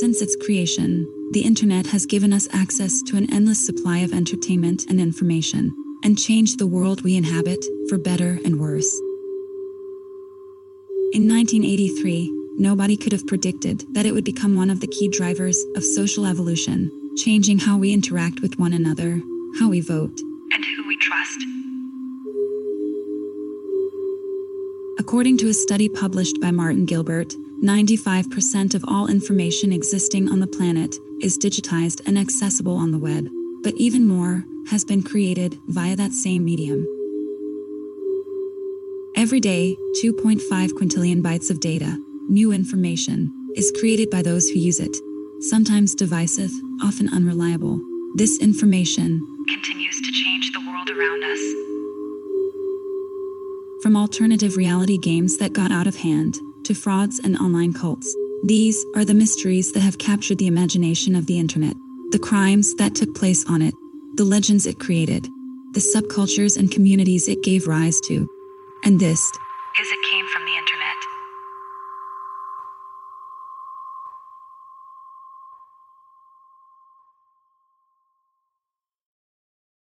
Since its creation, the internet has given us access to an endless supply of entertainment and information, and changed the world we inhabit, for better and worse. In 1983, nobody could have predicted that it would become one of the key drivers of social evolution, changing how we interact with one another, how we vote, and who we trust. According to a study published by Martin Hilbert, 95% of all information existing on the planet is digitized and accessible on the web, but even more has been created via that same medium. Every day, 2.5 quintillion bytes of data, new information, is created by those who use it, sometimes divisive, often unreliable. This information continues to change the world around us. From alternative reality games that got out of hand to frauds and online cults, these are the mysteries that have captured the imagination of the internet, the crimes that took place on it, the legends it created, the subcultures and communities it gave rise to. And this is a